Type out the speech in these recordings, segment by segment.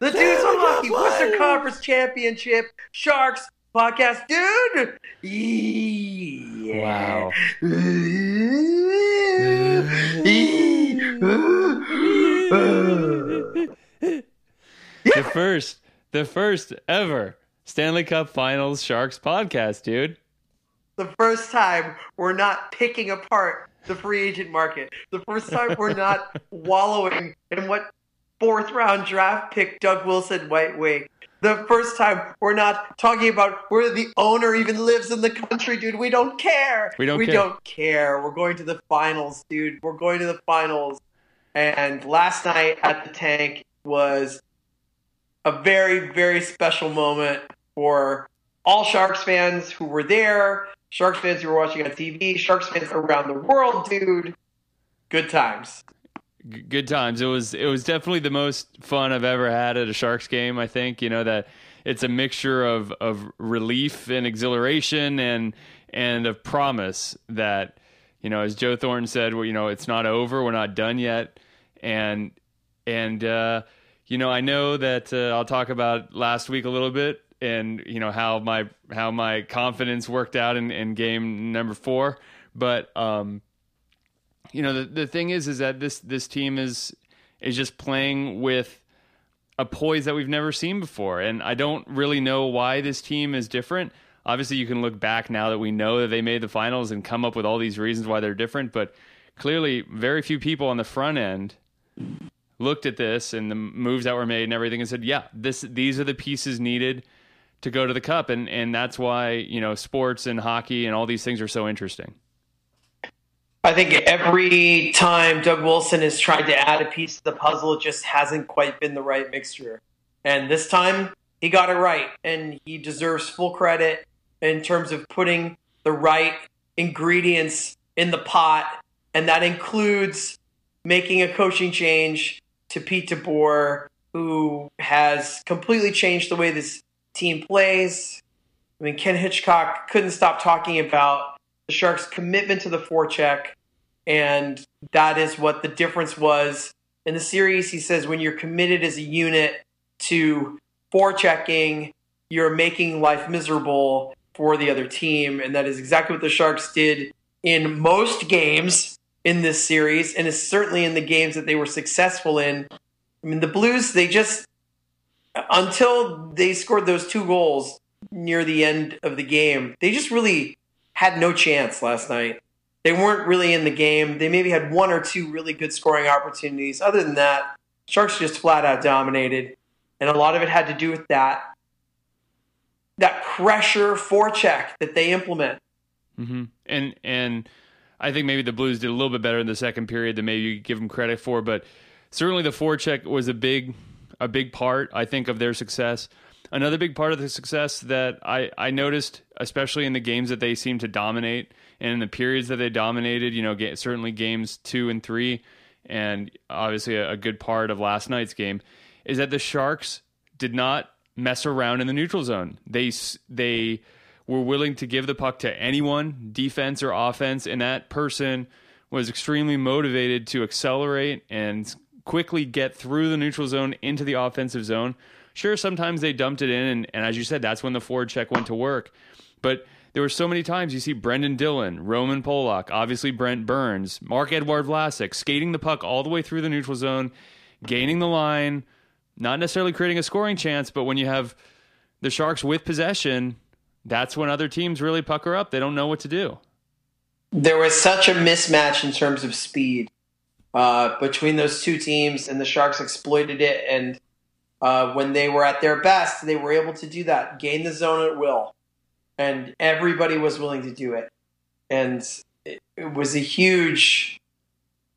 The Dudes on Hockey Western Conference Championship Sharks podcast, dude. Yeah. Wow. The first, the first ever Stanley Cup Finals Sharks podcast, dude. the first time we're not picking apart the free agent market. The first time we're not wallowing in what fourth round draft pick Doug Wilson White wing. The first time we're not talking about where the owner even lives in the country, dude. We don't care. We don't we care. don't care. We're going to the finals, dude. We're going to the finals. And last night at the tank was a very, very special moment for all Sharks fans who were there, Sharks fans who were watching on TV, Sharks fans around the world, dude. Good times. Good times. It was it was definitely the most fun I've ever had at a Sharks game. I think you know that it's a mixture of of relief and exhilaration and and of promise that you know as Joe Thornton said, well, you know it's not over, we're not done yet, and and uh, you know I know that uh, I'll talk about last week a little bit and you know how my how my confidence worked out in, in game number four, but um, you know the the thing is is that this this team is is just playing with a poise that we've never seen before and I don't really know why this team is different. Obviously you can look back now that we know that they made the finals and come up with all these reasons why they're different, but clearly very few people on the front end looked at this and the moves that were made and everything and said, "Yeah, this these are the pieces needed to go to the cup." And and that's why, you know, sports and hockey and all these things are so interesting. I think every time Doug Wilson has tried to add a piece to the puzzle, it just hasn't quite been the right mixture. And this time, he got it right, and he deserves full credit in terms of putting the right ingredients in the pot, and that includes making a coaching change to Pete DeBoer, who has completely changed the way this team plays. I mean, Ken Hitchcock couldn't stop talking about the Sharks' commitment to the forecheck, and that is what the difference was in the series. He says when you're committed as a unit to forechecking, you're making life miserable for the other team, and that is exactly what the Sharks did in most games in this series, and is certainly in the games that they were successful in. I mean, the Blues, they just until they scored those two goals near the end of the game, they just really had no chance last night. They weren't really in the game. They maybe had one or two really good scoring opportunities. Other than that, Sharks just flat out dominated, and a lot of it had to do with that that pressure forecheck that they implement. hmm And and I think maybe the Blues did a little bit better in the second period than maybe you give them credit for, but certainly the forecheck was a big a big part I think of their success. Another big part of the success that I, I noticed, especially in the games that they seemed to dominate and in the periods that they dominated, you know, certainly games two and three, and obviously a, a good part of last night's game, is that the Sharks did not mess around in the neutral zone. They they were willing to give the puck to anyone, defense or offense, and that person was extremely motivated to accelerate and quickly get through the neutral zone into the offensive zone. Sure, sometimes they dumped it in, and, and as you said, that's when the forecheck went to work. But there were so many times you see Brendan Dillon, Roman Polak, obviously Brent Burns, Marc-Edouard Vlasic skating the puck all the way through the neutral zone, gaining the line, not necessarily creating a scoring chance, but when you have the Sharks with possession, that's when other teams really pucker up. They don't know what to do. There was such a mismatch in terms of speed uh, between those two teams, and the Sharks exploited it. And uh, when they were at their best, they were able to do that, gain the zone at will, and everybody was willing to do it. And it, was a huge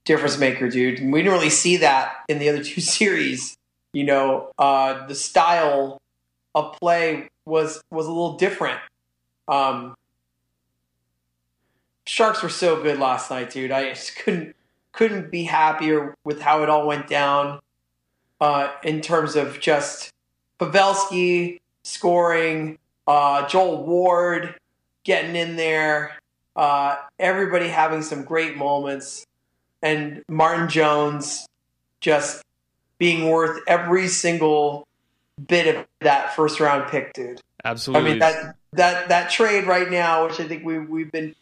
difference maker, dude. And we didn't really see that in the other two series. You know, uh, the style of play was was a little different. Um, Sharks were so good last night, dude. I just couldn't couldn't be happier with how it all went down. Uh, in terms of just Pavelski scoring, uh, Joel Ward getting in there, uh, everybody having some great moments, and Martin Jones just being worth every single bit of that first round pick, dude. Absolutely. I mean that that that trade right now, which I think we we've been,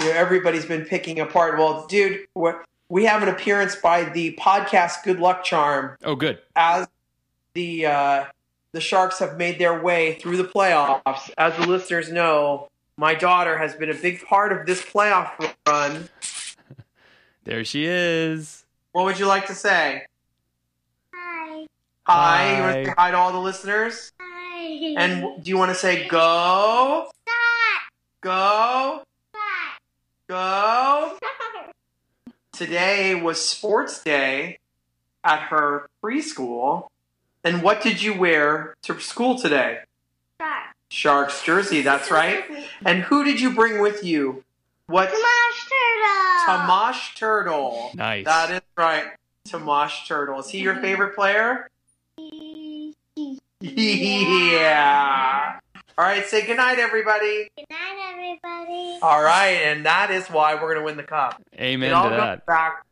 you know, everybody's been picking apart. Well, dude, what we have an appearance by the podcast Good Luck Charm oh, good. as the uh, the Sharks have made their way through the playoffs. As the listeners know, my daughter has been a big part of this playoff run. There she is. What would you like to say? Hi. Hi. You want Hi. to say hi to all the listeners? Hi. And do you want to say go, go, go? Today was sports day at her preschool. And what did you wear to school today? Sharks jersey, that's right. And who did you bring with you? What? Smash turtle. Tomash Turtle. Nice. That is right. Tomash Turtle. Is he your favorite player? Yeah. All right, say goodnight, everybody. Good night, everybody. All right, and that is why we're going to win the cup. Amen it all to goes that. back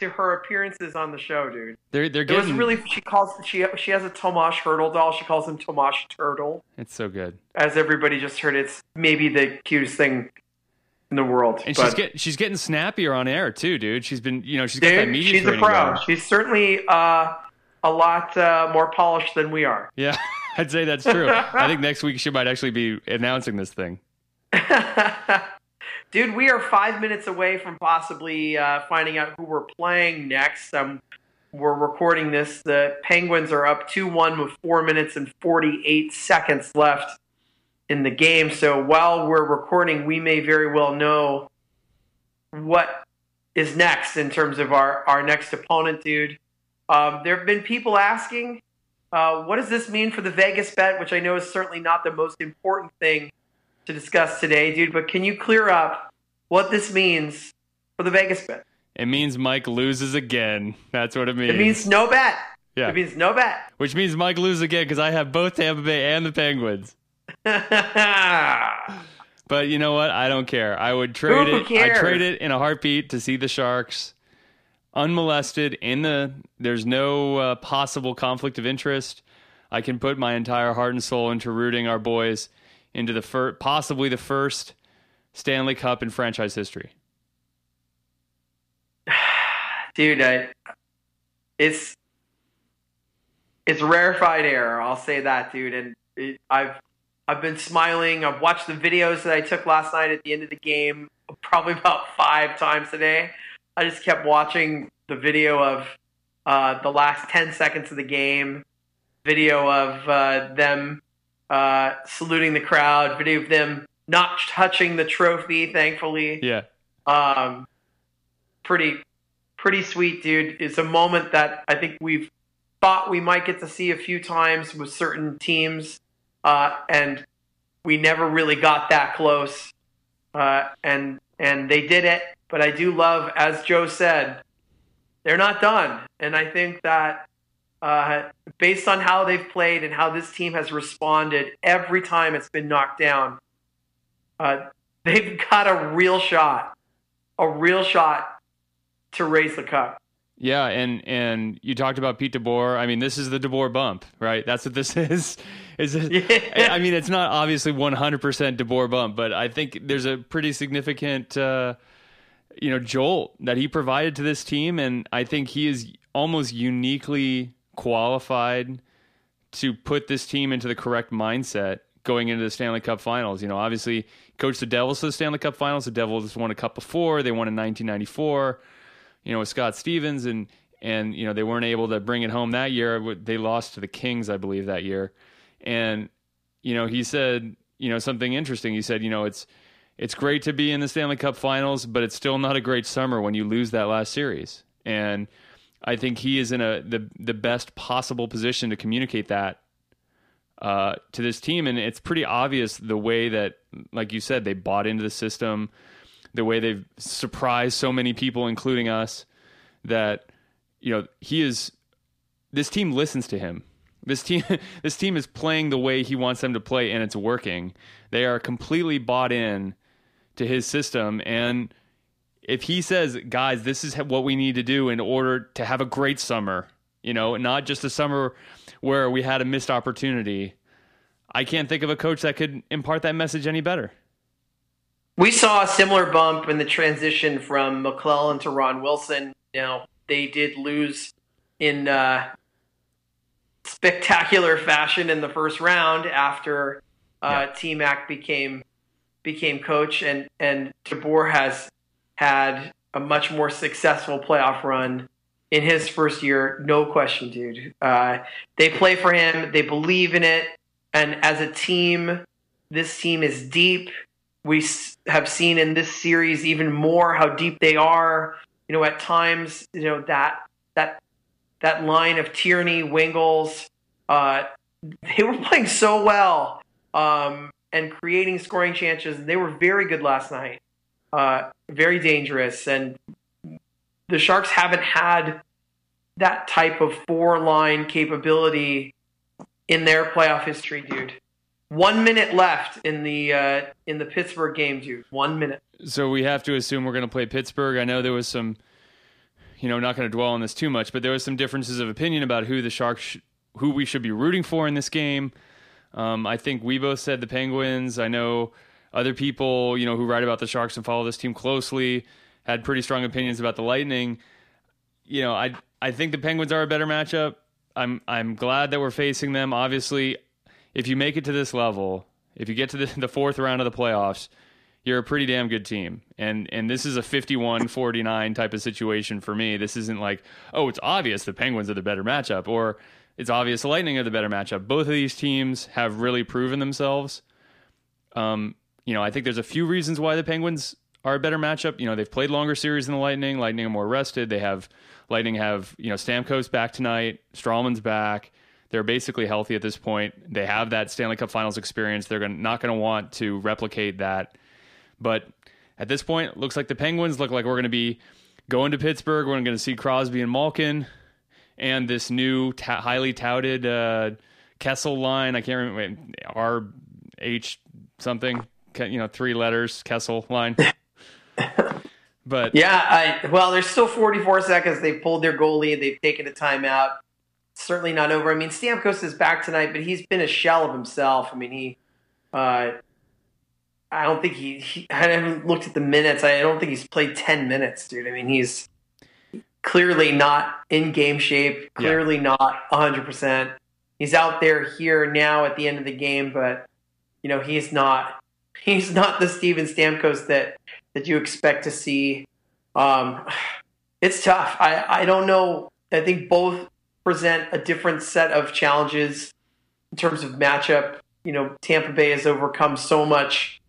to her appearances on the show, dude. They're they're It was getting really she calls she she has a Tomas Hertl doll. She calls him Tomash Turtle. It's so good. As everybody just heard, it's maybe the cutest thing in the world. And but, she's get she's getting snappier on air too, dude. She's been you know she's got that media she's a pro. going. She's certainly uh, a lot uh, more polished than we are. Yeah, I'd say that's true. I think next week she might actually be announcing this thing. Dude, we are five minutes away from possibly uh, finding out who we're playing next. Um, we're recording this. The Penguins are up 2 1 with 4 minutes and 48 seconds left in the game. So while we're recording, we may very well know what is next in terms of our, our next opponent, dude. Um, there have been people asking, uh, what does this mean for the Vegas bet, which I know is certainly not the most important thing to discuss today, dude. But can you clear up what this means for the Vegas bet? It means Mike loses again. That's what it means. It means no bet. yeah, It means no bet. which means Mike loses again because I have both Tampa Bay and the Penguins. But you know what? I don't care. I would trade Who it. I trade it in a heartbeat to see the Sharks unmolested in the. There's no uh, possible conflict of interest. I can put my entire heart and soul into rooting our boys into the fir- possibly the first Stanley Cup in franchise history. dude, I, it's it's rarefied air. I'll say that, dude. And it, I've I've been smiling. I've watched the videos that I took last night at the end of the game, probably about five times today. I just kept watching the video of uh, the last ten seconds of the game, video of uh, them uh, saluting the crowd, video of them not touching the trophy. Thankfully, Yeah, um, pretty pretty sweet, dude. It's a moment that I think we've thought we might get to see a few times with certain teams, uh, and we never really got that close. Uh, and and they did it. But I do love, as Joe said, they're not done. And I think that uh, based on how they've played and how this team has responded every time it's been knocked down, uh, they've got a real shot, a real shot to raise the cup. yeah, and and you talked about Pete DeBoer. I mean, this is the DeBoer bump, right? That's what this is. Is it, Yeah. I mean, it's not obviously 100% DeBoer bump, but I think there's a pretty significant, uh, you know, jolt that he provided to this team, and I think he is almost uniquely qualified to put this team into the correct mindset going into the Stanley Cup Finals. You know, obviously, coached the Devils to the Stanley Cup Finals. The Devils won a cup before; they won in 1994. You know, with Scott Stevens, and and you know they weren't able to bring it home that year. They lost to the Kings, I believe, that year. And you know, he said, you know, something interesting. He said, you know, it's it's great to be in the Stanley Cup Finals, but it's still not a great summer when you lose that last series. And I think he is in a the the best possible position to communicate that uh, to this team, and it's pretty obvious the way that, like you said, they bought into the system, the way they've surprised so many people, including us, that you know he is. This team listens to him. This team, this team is playing the way he wants them to play, and it's working. They are completely bought in to his system, and if he says, "Guys, this is what we need to do in order to have a great summer," you know, not just a summer where we had a missed opportunity. I can't think of a coach that could impart that message any better. We saw a similar bump in the transition from McLellan to Ron Wilson. Now they did lose in uh, spectacular fashion in the first round after uh, Yeah. T Mac became became coach, and and DeBoer has had a much more successful playoff run in his first year, no question, dude. Uh, they play for him, they believe in it, and as a team, this team is deep. We have seen in this series even more how deep they are. You know, at times, you know that that that line of Tierney, Wingels, uh, they were playing so well um, and creating scoring chances. They were very good last night, uh, very dangerous, and the Sharks haven't had that type of four line capability in their playoff history, dude. One minute left in the uh, in the Pittsburgh game, dude. One minute. So we have to assume we're going to play Pittsburgh. I know there was some, you know, not going to dwell on this too much, but there was some differences of opinion about who the Sharks, sh- who we should be rooting for in this game. Um, I think we both said the Penguins. I know other people, you know, who write about the Sharks and follow this team closely had pretty strong opinions about the Lightning. You know, I I think the Penguins are a better matchup. I'm I'm glad that we're facing them. Obviously, if you make it to this level, if you get to the, the fourth round of the playoffs, you're a pretty damn good team. And and this is a 51-49 type of situation for me. This isn't like, oh, it's obvious the Penguins are the better matchup or it's obvious the Lightning are the better matchup. Both of these teams have really proven themselves. Um, you know, I think there's a few reasons why the Penguins are a better matchup. You know, they've played longer series than the Lightning. Lightning are more rested. They have Lightning have, you know, Stamkos back tonight, Stralman's back. They're basically healthy at this point. They have that Stanley Cup Finals experience. They're gonna, not going to want to replicate that. But at this point, it looks like the Penguins look like we're going to be going to Pittsburgh. We're going to see Crosby and Malkin and this new ta- highly touted uh, Kessel line. I can't remember R H something. You know, three letters Kessel line. but Yeah, I, well, there's still 44 seconds. They've pulled their goalie. They've taken a timeout. Certainly not over. I mean, Stamkos is back tonight, but he's been a shell of himself. I mean, he, uh, I don't think he, he, I haven't looked at the minutes. I don't think he's played 10 minutes, dude. I mean, he's clearly not in game shape, clearly not 100%. He's out there here now at the end of the game, but, you know, he's not, he's not the Steven Stamkos that, that you expect to see. Um, it's tough. I, I don't know. I think both present a different set of challenges in terms of matchup. You know, Tampa Bay has overcome so much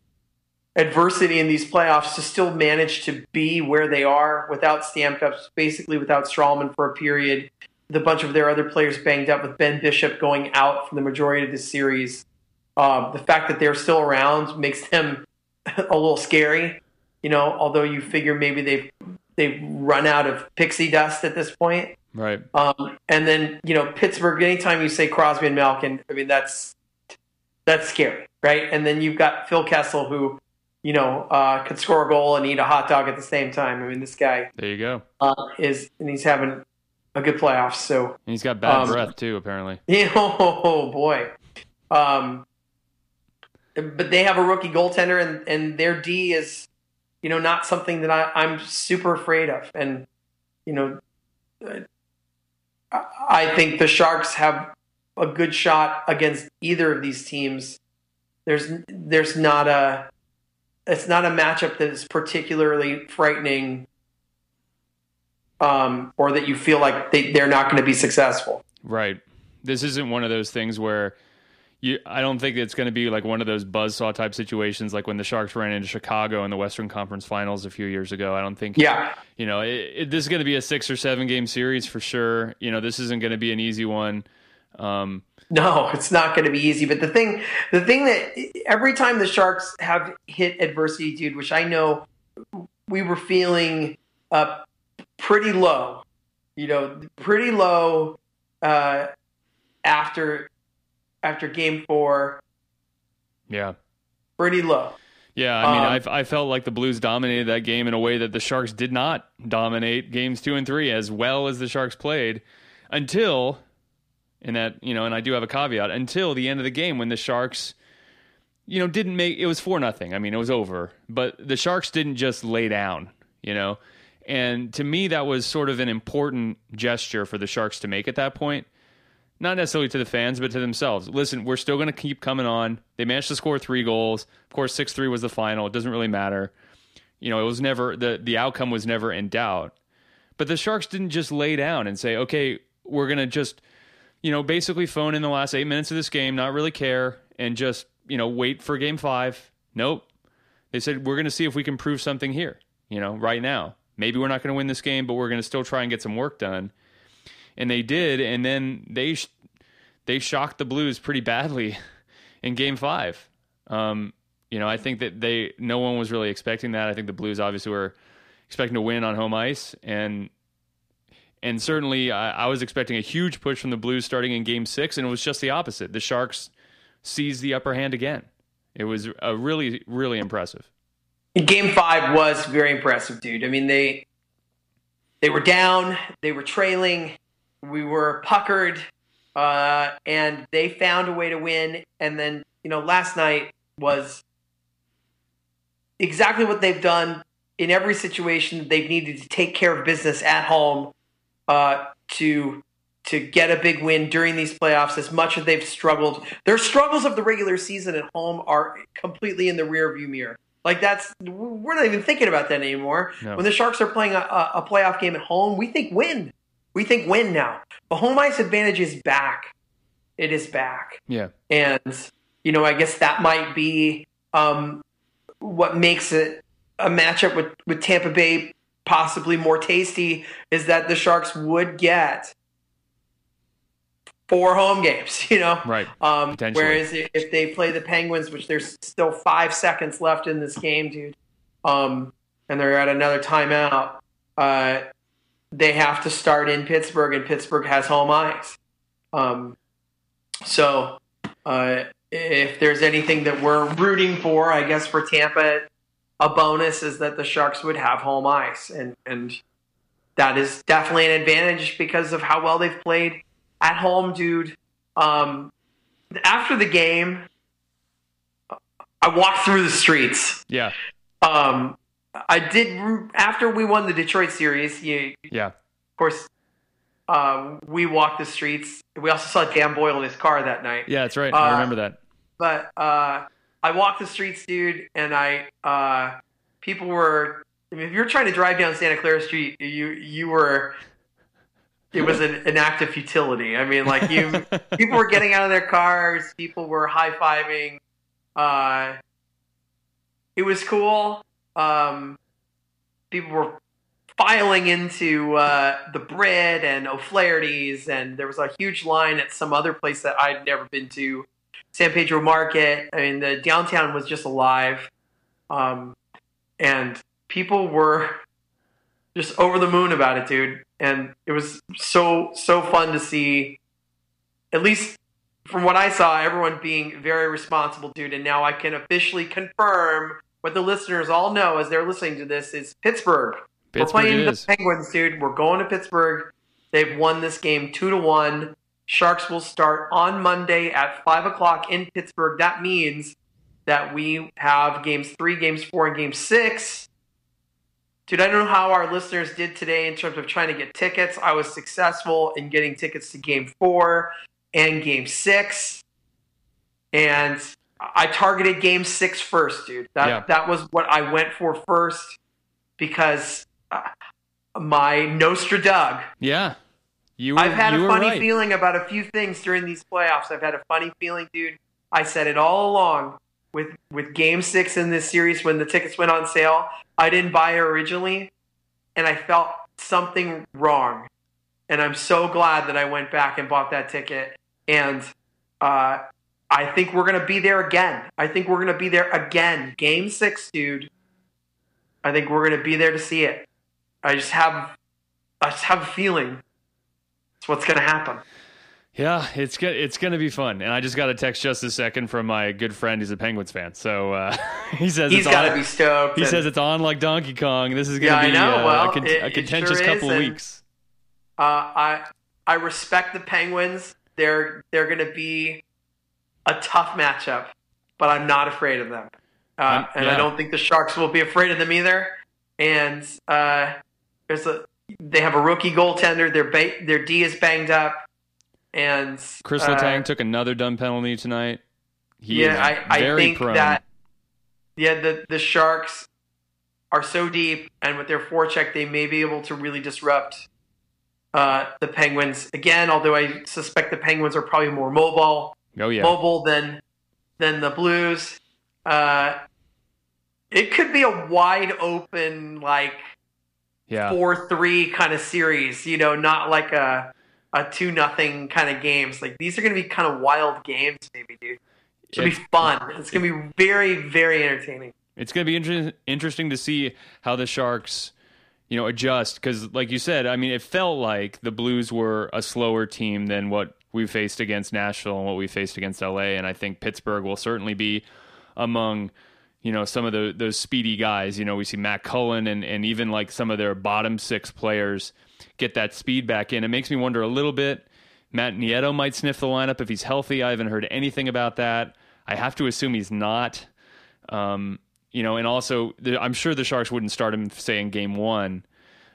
adversity in these playoffs to still manage to be where they are without Stamkos, basically without Stralman for a period, The bunch of their other players banged up, with Ben Bishop going out for the majority of this series. Um, the fact that they're still around makes them a little scary. You know, although you figure maybe they've they've run out of pixie dust at this point. right, Um, and then you know Pittsburgh. Anytime you say Crosby and Malkin, I mean that's that's scary, right? And then you've got Phil Kessel, who you know uh, could score a goal and eat a hot dog at the same time. I mean, this guy there you go. uh, is, and he's having a good playoffs. So And he's got bad Um, breath too, apparently. yeah, oh boy. Um, but they have a rookie goaltender, and, and their D is, you know, not something that I, I'm super afraid of. And, you know, uh, I I think the Sharks have a good shot against either of these teams. There's there's not a it's not a matchup that is particularly frightening, um, or that you feel like they, they're not going to be successful. Right. This isn't one of those things where you I don't think it's going to be like one of those buzzsaw type situations like when the Sharks ran into Chicago in the Western Conference Finals a few years ago. I don't think Yeah. you know, it, it, this is going to be a 6 or 7 game series for sure. You know, this isn't going to be an easy one. Um, No, it's not going to be easy. But the thing, the thing that every time the Sharks have hit adversity, dude, which I know we were feeling uh, pretty low, you know, pretty low uh, after after Game Four, yeah. pretty low. Yeah, I mean, Um, I've, I felt like the Blues dominated that game in a way that the Sharks did not dominate games two and three as well as the Sharks played until, and that you know, and I do have a caveat until the end of the game when the Sharks, you know, didn't make it was four nothing. I mean, it was over, but the Sharks didn't just lay down, you know, and to me that was sort of an important gesture for the Sharks to make at that point not necessarily to the fans, but to themselves. Listen, we're still going to keep coming on. They managed to score three goals. Of course, six three was the final. It doesn't really matter. You know, it was never the the outcome was never in doubt. But the Sharks didn't just lay down and say, "Okay, we're going to just, you know, basically phone in the last eight minutes of this game, not really care, and just you know wait for Game Five. Nope. They said we're going to see if we can prove something here. You know, right now. Maybe we're not going to win this game, but we're going to still try and get some work done and they did, and then they sh- they shocked the Blues pretty badly in Game Five. Um, you know, I think that they no one was really expecting that. I think the Blues obviously were expecting to win on home ice, and and certainly I, I was expecting a huge push from the Blues starting in Game Six, and it was just the opposite. The Sharks seized the upper hand again. It was a really really impressive. Game five was very impressive, dude. I mean, they they were down, they were trailing, we were puckered, uh, and they found a way to win. And then, you know, last night was exactly what they've done in every situation. They've needed to take care of business at home uh, to to get a big win during these playoffs. As much as they've struggled, their struggles of the regular season at home are completely in the rearview mirror. Like that's we're not even thinking about that anymore. No. When the Sharks are playing a, a playoff game at home, we think win. We think win now. The home ice advantage is back. It is back. Yeah, And, you know, I guess that might be um, what makes it a matchup with, with Tampa Bay possibly more tasty is that the Sharks would get four home games, you know? right. Um, whereas if they play the Penguins, which there's still five seconds left in this game, dude, um, and they're at another timeout, uh, they have to start in Pittsburgh, and Pittsburgh has home ice. Um, so uh, if there's anything that we're rooting for, I guess for Tampa, a bonus is that the Sharks would have home ice, and and that is definitely an advantage because of how well they've played at home, dude. Um, after the game, I walked through the streets. Yeah, Um, I did after we won the Detroit series. You, yeah, of course, uh, we walked the streets. We also saw Dan Boyle in his car that night. yeah. That's right. Uh, I remember that. But uh, I walked the streets, dude, and I uh, people were. I mean, if you're trying to drive down Santa Clara Street, you you were. It was an, an act of futility. I mean, like you, people were getting out of their cars. People were high fiving. Uh, it was cool. Um, people were filing into uh, the Brit and O'Flaherty's, and there was a huge line at some other place that I'd never been to, San Pedro Market. I mean, the downtown was just alive, um, and people were just over the moon about it, dude. And it was so so fun to see. At least from what I saw, everyone being very responsible, dude. And now I can officially confirm what the listeners all know as they're listening to this is Pittsburgh. Pittsburgh We're playing is. the Penguins, dude. We're going to Pittsburgh. They've won this game two to one. Sharks will start on Monday at five o'clock in Pittsburgh. That means that we have games three, games four, and game six. Dude, I don't know how our listeners did today in terms of trying to get tickets. I was successful in getting tickets to game four and game six. And I targeted game six first, dude. That, Yeah. that was what I went for first because uh, my Nostra Doug. Yeah, you. Were, I've had a funny right. feeling about a few things during these playoffs. I've had a funny feeling, dude. I said it all along with with Game Six in this series when the tickets went on sale. I didn't buy it originally, and I felt something wrong. And I'm so glad that I went back and bought that ticket. and uh, I think we're going to be there again. I think we're going to be there again. Game six, dude. I think we're going to be there to see it. I just have, I just have a feeling it's what's going to happen. Yeah, it's go- it's going to be fun. And I just got a text just a second from my good friend. He's a Penguins fan, so uh, he says He's it's got to be stoked. He and, says it's on like Donkey Kong. This is going Yeah, to I be uh, Well, a, con- it- a contentious sure couple of and- weeks. uh, I I respect the Penguins. They're they're going to be a tough matchup, but I'm not afraid of them. Uh, and yeah. I don't think the Sharks will be afraid of them either. And uh, there's a they have a rookie goaltender. Their ba- their D is banged up, and Chris uh, Letang took another dumb penalty tonight. He yeah, is I, I think prone. that yeah, the the Sharks are so deep, and with their forecheck, they may be able to really disrupt uh, the Penguins again. Although I suspect the Penguins are probably more mobile, oh yeah, mobile than than the Blues. Uh, it could be a wide open like yeah. four three kind of series. You know, not like a a two nothing kind of games. Like these are going to be kind of wild games, maybe, dude. It should be It's- fun. It's going to be very very entertaining. It's going to be inter- interesting to see how the Sharks, you know, adjust because, like you said, I mean, it felt like the Blues were a slower team than what we faced against Nashville and what we faced against LA, and I think Pittsburgh will certainly be among, you know, some of the those speedy guys. You know, we see Matt Cullen and and even like some of their bottom six players get that speed back in. It makes me wonder a little bit. Matt Nieto might sniff the lineup if he's healthy. I haven't heard anything about that. I have to assume he's not. Um, you know, and also I'm sure the Sharks wouldn't start him say in game one,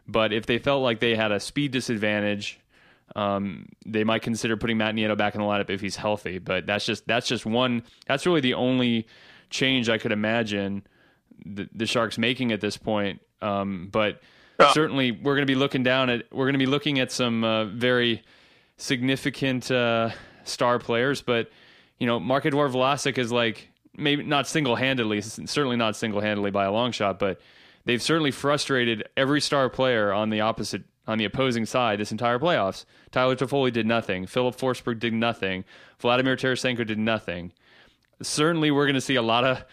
but if they felt like they had a speed disadvantage, um, they might consider putting Matt Nieto back in the lineup if he's healthy. But that's just that's just one. That's really the only change I could imagine the, the Sharks making at this point. Um, but Yeah. certainly, we're going to be looking down at we're going to be looking at some uh, very significant uh, star players. But you know, Marc-Edouard Vlasic is like maybe not single handedly, certainly not single handedly by a long shot, but they've certainly frustrated every star player on the opposite on the opposing side this entire playoffs. Tyler Toffoli did nothing. Filip Forsberg did nothing. Vladimir Tarasenko did nothing. Certainly, we're going to see a lot of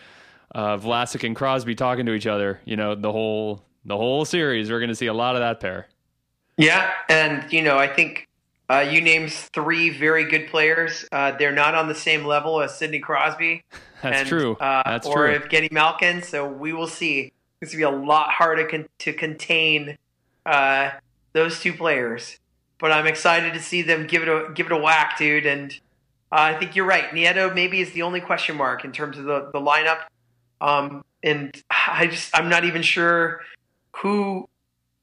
uh, Vlasic and Crosby talking to each other. You know, the whole the whole series. We're going to see a lot of that pair. Yeah, and you know, I think uh, you named three very good players. Uh, they're not on the same level as Sidney Crosby. That's and, true. Uh, That's or true. Evgeny Malkin. So we will see. It's gonna be a lot harder con- to contain uh, those two players. But I'm excited to see them give it a give it a whack, dude. And uh, I think you're right. Nieto maybe is the only question mark in terms of the the lineup. Um, and I just I'm not even sure who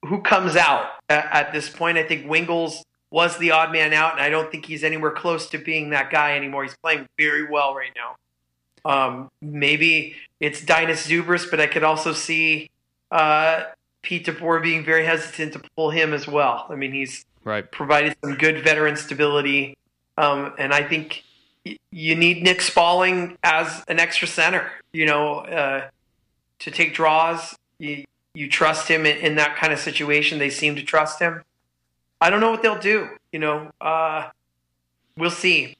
who comes out at, at this point. I think Wingels was the odd man out, and I don't think he's anywhere close to being that guy anymore. He's playing very well right now. Um, maybe it's Dainius Zubrus, but I could also see uh, Pete DeBoer being very hesitant to pull him as well. I mean, he's Right. provided some good veteran stability, um, and I think y- you need Nick Spaling as an extra center. You know, uh, to take draws. You you trust him in, in that kind of situation. They seem to trust him. I don't know what they'll do. You know, uh, we'll see.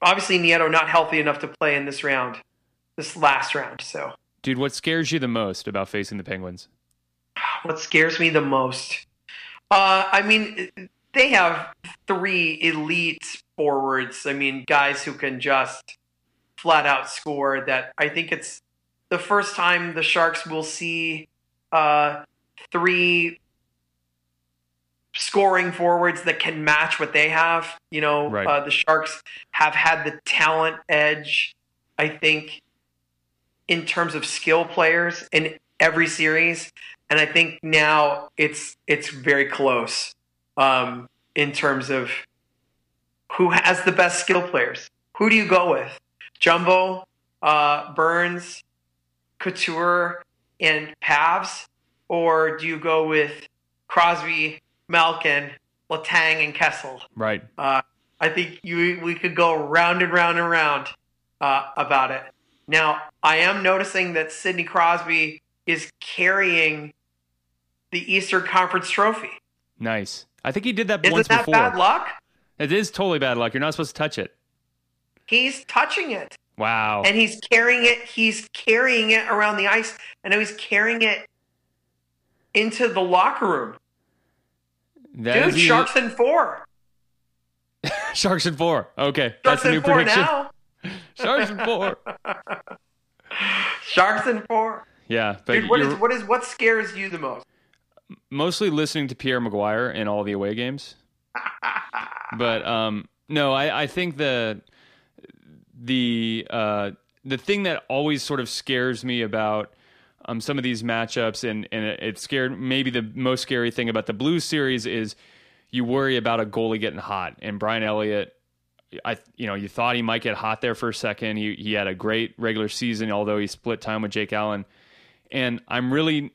Obviously, Nieto not healthy enough to play in this round, this last round. So, Dude, what scares you the most about facing the Penguins? what scares me the most? Uh, I mean, they have three elite forwards. I mean, guys who can just flat out score. That I think it's the first time the Sharks will see uh, three scoring forwards that can match what they have. You know, Right. uh, the Sharks have had the talent edge, I think, in terms of skill players in every series, and I think now it's it's very close um, in terms of who has the best skill players. Who do you go with? Jumbo, uh, Burns, Couture, and Pavs, or do you go with Crosby, Malkin, Letang, and Kessel? Right. Uh, I think you we could go round and round and round uh, about it. Now, I am noticing that Sidney Crosby is carrying the Eastern Conference Trophy. Nice. I think he did that Isn't once that before. bad luck? It is totally bad luck. You're not supposed to touch it. He's touching it. Wow. and he's carrying it. He's carrying it around the ice. I know he's carrying it into the locker room. That Dude, is Sharks in four. Sharks in four. Okay, Sharks that's the new four prediction. now. Sharks in four. Sharks in four. Yeah, Dude, what is what is what scares you the most? mostly listening to Pierre McGuire in all the away games. but um, no, I, I think the the uh, the thing that always sort of scares me about um, some of these matchups, and and it, it scared maybe the most scary thing about the Blues series is you worry about a goalie getting hot, and Brian Elliott. I you know you thought he might get hot there for a second. He he had a great regular season, although he split time with Jake Allen, and I'm really,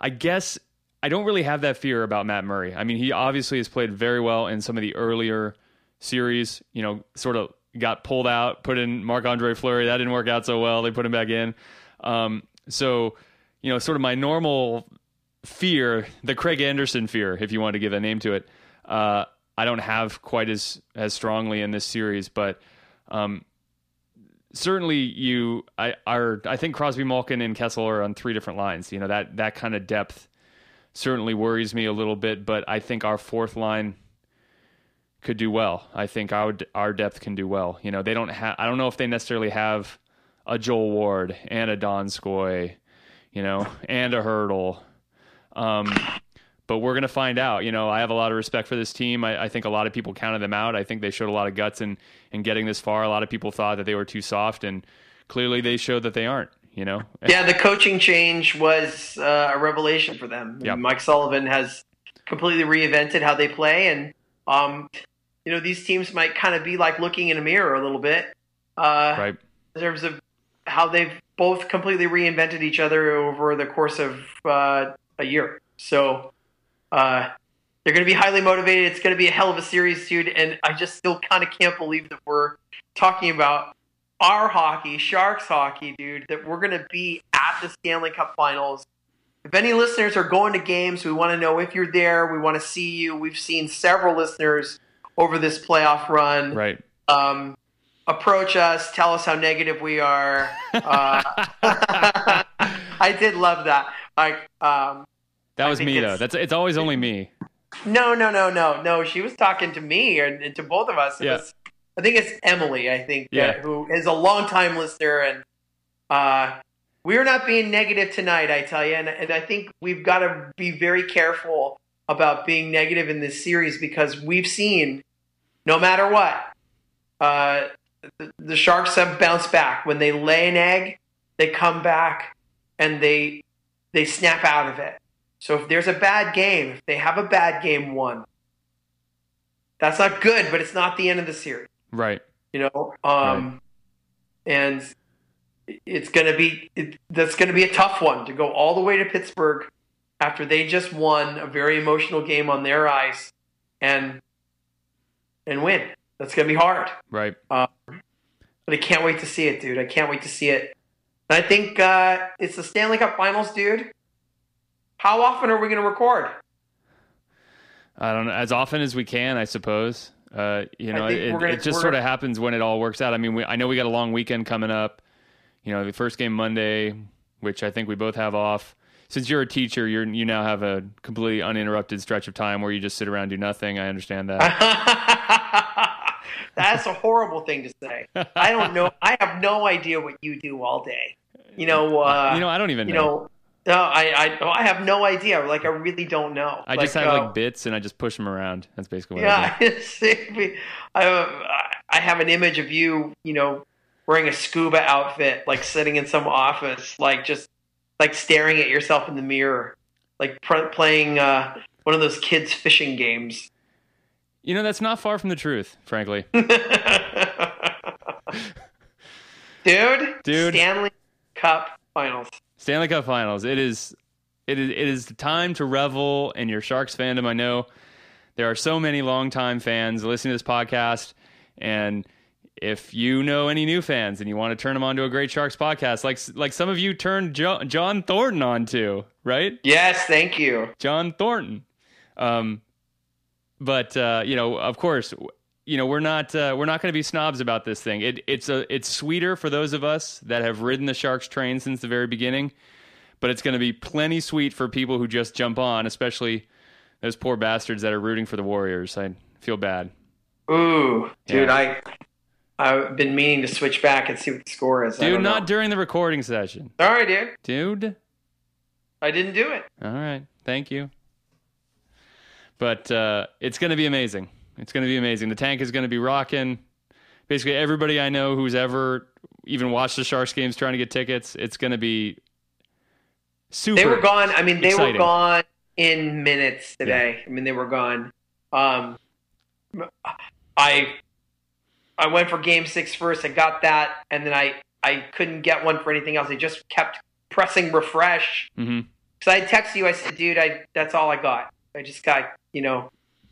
I guess I don't really have that fear about Matt Murray. I mean, he obviously has played very well in some of the earlier series. You know, sort of got pulled out, put in Marc Andre Fleury. That didn't work out so well. They put him back in. Um, so, you know, sort of my normal fear, the Craig Anderson fear, if you want to give a name to it, uh, I don't have quite as as strongly in this series, but. Um, certainly you I are I think Crosby Malkin and Kessel are on three different lines. You know, that that kind of depth certainly worries me a little bit, but I think our fourth line could do well. I think our our depth can do well. You know, they don't have I don't know if they necessarily have a Joel Ward and a Donskoy, you know, and a Hertl. Um but we're going to find out. You know, I have a lot of respect for this team. I, I think a lot of people counted them out. I think they showed a lot of guts in, in getting this far. A lot of people thought that they were too soft, and clearly they showed that they aren't. You know, Yeah, the coaching change was uh, a revelation for them. Yep. Mike Sullivan has completely reinvented how they play, and um, you know these teams might kind of be like looking in a mirror a little bit uh, right? in terms of how they've both completely reinvented each other over the course of uh, a year. So uh, they're going to be highly motivated. It's going to be a hell of a series, dude. And I just still kind of can't believe that we're talking about our hockey, Sharks hockey, dude. That we're going to be at the Stanley Cup Finals. If any listeners are going to games, we want to know if you're there. We want to see you. We've seen several listeners over this playoff run Right. um, approach us, tell us how negative we are. Uh, I did love that. Like, um, That was me though. it's- That's it's always only me. no, no, no, no, no. She was talking to me and, and to both of us. It Yeah. was, I think it's Emily. I think Yeah. that, who is a longtime listener, and uh, we're not being negative tonight. I tell you, and, and I think we've got to be very careful about being negative in this series because we've seen, no matter what, uh, the, the Sharks have bounced back when they lay an egg. They come back and they they snap out of it. So if there's a bad game, if they have a bad game one, that's not good, but it's not the end of the series, Right. you know. Um, and it's gonna be it, that's gonna be a tough one to go all the way to Pittsburgh after they just won a very emotional game on their ice and and win. That's gonna be hard. Right. But I can't wait to see it, dude. I can't wait to see it. And I think uh, it's the Stanley Cup Finals, dude. How often are we going to record? I don't know. As often as we can, I suppose. Uh, you know, it, gonna- it just sort of happens when it all works out. I mean, we, I know we got a long weekend coming up. You know, the first game Monday, which I think we both have off. Since you're a teacher, you're you now have a completely uninterrupted stretch of time where you just sit around and do nothing. I understand that. That's a horrible thing to say. I don't know. I have no idea what you do all day. You know. Uh, you know, I don't even You know. know. No, I, I, I have no idea. Like, I really don't know. I just have uh, like bits and I just push them around. That's basically what I Yeah, do. I, I have an image of you, you know, wearing a scuba outfit, like sitting in some office, like just like staring at yourself in the mirror, like pr- playing uh, one of those kids' fishing games. You know, that's not far from the truth, frankly. Dude, Dude. Stanley Cup Finals. Stanley Cup Finals. It is, it is, it is the time to revel in your Sharks fandom. I know there are so many longtime fans listening to this podcast, and if you know any new fans and you want to turn them on to a great Sharks podcast, like like some of you turned jo- John Thornton on to, right? Yes, thank you. John Thornton. Um, but uh, you know, of course, you know we're not uh, we're not going to be snobs about this thing. It, it's a it's sweeter for those of us that have ridden the Sharks train since the very beginning, but it's going to be plenty sweet for people who just jump on, especially those poor bastards that are rooting for the Warriors. I feel bad. Ooh, dude, I I've been meaning to switch back and see what the score is. Dude, don't know. during the recording session. Sorry, dude. Dude. I didn't do it. All right. Thank you. But uh, it's going to be amazing. It's going to be amazing. The tank is going to be rocking. Basically, everybody I know who's ever even watched the Sharks games trying to get tickets, it's going to be super. They were gone. I mean, they exciting. were gone in minutes today. I mean, they were gone. Um, I I went for game six first. I got that, and then I I couldn't get one for anything else. I just kept pressing refresh. So I texted you. I said, "Dude, I that's all I got. I just got you know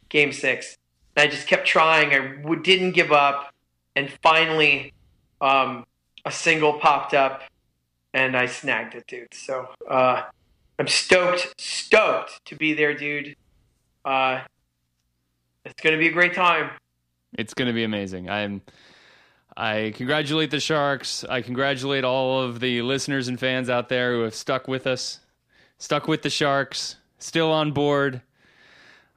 game six. And I just kept trying. I w- didn't give up, and finally, um, a single popped up, and I snagged it, dude. So uh, I'm stoked, stoked to be there, dude. Uh, it's gonna be a great time. It's going to be amazing. I'm. I congratulate the Sharks. I congratulate all of the listeners and fans out there who have stuck with us, stuck with the Sharks, still on board.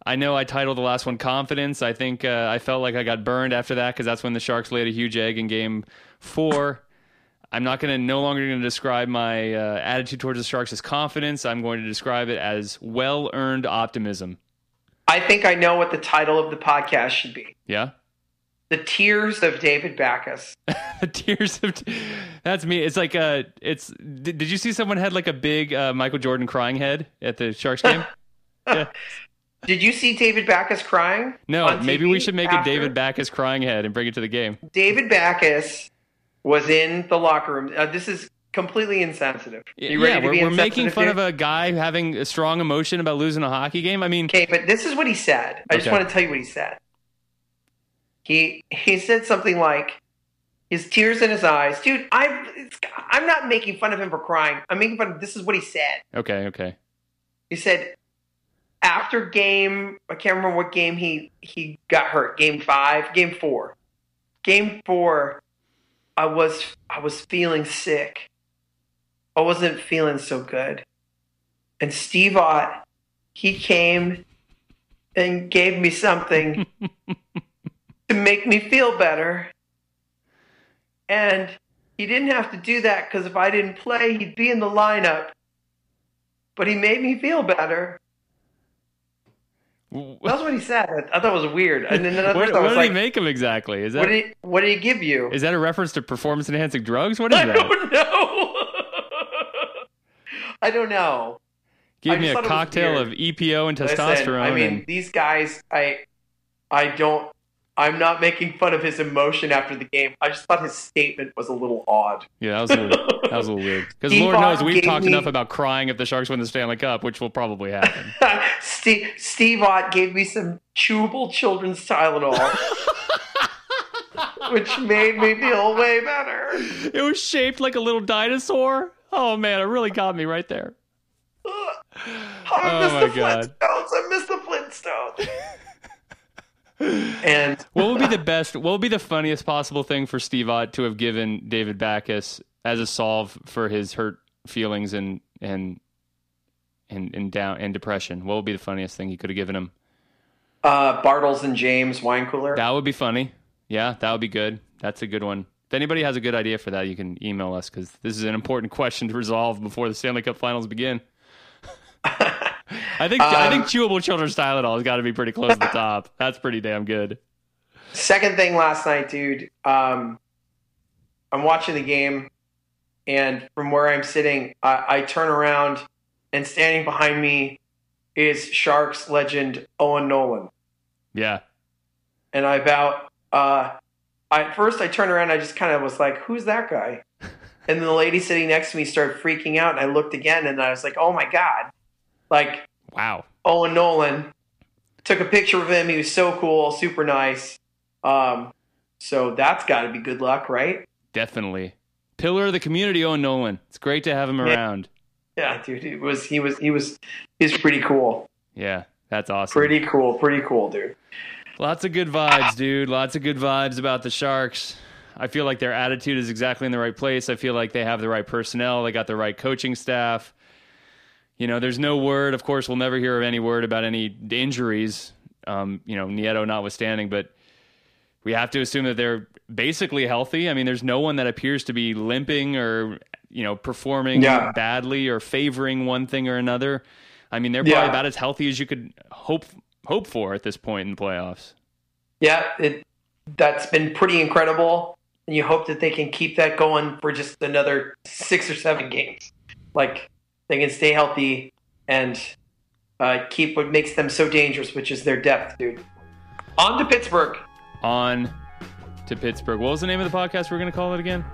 I know I titled the last one "Confidence." I think uh, I felt like I got burned after that because that's when the Sharks laid a huge egg in Game Four. I'm not going to no longer going to describe my uh, attitude towards the Sharks as confidence. I'm going to describe it as well earned optimism. I think I know what the title of the podcast should be: Yeah. "The Tears of David Backes." the tears of that's me it's like uh it's did, did you see someone had like a big uh, michael jordan crying head at the sharks game yeah. Did you see David Backes crying? no maybe we should make after? a david backes crying head and bring it to the game David Backes was in the locker room. Uh, this is completely insensitive. You ready yeah we're, we're making fun here? of a guy having a strong emotion about losing a hockey game i mean Okay, but this is what he said. I just want to tell you what he said. He he said something like, his tears in his eyes, dude. I'm I'm not making fun of him for crying. I'm making fun of. This is what he said. okay okay He said after game, I can't remember what game he he got hurt. Game five, game four, game four. I was I was feeling sick. I wasn't feeling so good. And Steve Ott, he came and gave me something to make me feel better. And he didn't have to do that because if I didn't play, he'd be in the lineup. But he made me feel better. That's what he said. I, I thought it was weird. And then what, what did like, he make him exactly is what that did, he, what did he give you? is that a reference to performance enhancing drugs what is I that don't know. I don't know. give I me a thought it was cocktail of epo and Listen, testosterone I mean, and these guys, I, I don't. I'm not making fun of his emotion after the game. I just thought his statement was a little odd. Yeah, that was a little, that was a little weird. Because Lord knows we've talked me- enough about crying if the Sharks win the Stanley Cup, which will probably happen. Steve, Steve Ott gave me some chewable children's Tylenol, which made me feel way better. it was shaped like a little dinosaur. Oh man, it really got me right there. I Oh miss my the God. Flintstones. I miss the Flintstones. And What would be the best? What would be the funniest possible thing for Steve Ott to have given David Backes as a solve for his hurt feelings and and and and down and depression? What would be the funniest thing he could have given him? uh, Bartles and James wine cooler. That would be funny. Yeah, that would be good. That's a good one. If anybody has a good idea for that, you can email us because this is an important question to resolve before the Stanley Cup Finals begin. I think I Um, think chewable children's Tylenol has got to be pretty close to the top. That's pretty damn good. Second thing last night, dude. Um, I'm watching the game, and from where I'm sitting, I, I turn around, and standing behind me is Sharks legend Owen Nolan. Yeah, And I about, uh, I, at first I turned around, I just kind of was like, "Who's that guy?" And then the lady sitting next to me started freaking out, and I looked again, and I was like, "Oh my god!" Like wow. Owen Nolan. Took a picture of him. He was so cool, super nice. Um, so that's got to be good luck, right? Definitely. Pillar of the community, Owen Nolan. It's great to have him around. Yeah, dude. It was he was he was he's pretty cool. Yeah, that's awesome. Pretty cool. Pretty cool, dude. Lots of good vibes, dude. Lots of good vibes about the Sharks. I feel like their attitude is exactly in the right place. I feel like they have the right personnel. They got the right coaching staff. You know, there's no word. Of course, we'll never hear of any word about any injuries. Um, you know, Nieto notwithstanding, but we have to assume that they're basically healthy. I mean, there's no one that appears to be limping or you know performing Yeah. badly or favoring one thing or another. I mean, they're probably Yeah. about as healthy as you could hope hope for at this point in the playoffs. Yeah, it that's been pretty incredible, and you hope that they can keep that going for just another six or seven games. Like they can stay healthy and uh, keep what makes them so dangerous, which is their depth, dude. On to Pittsburgh. On to Pittsburgh. What was the name of the podcast we're going to call it again?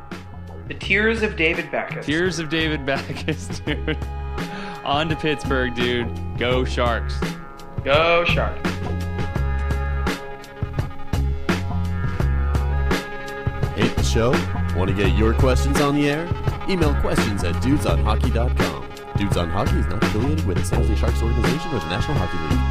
The Tears of David Backes. Tears of David Backes, dude. On to Pittsburgh, dude. Go Sharks. Go Shark. Hate the show? Want to get your questions on the air? Email questions at dudesonhockey.com. Dudes on Hockey is not affiliated with the San Jose Sharks organization or the National Hockey League.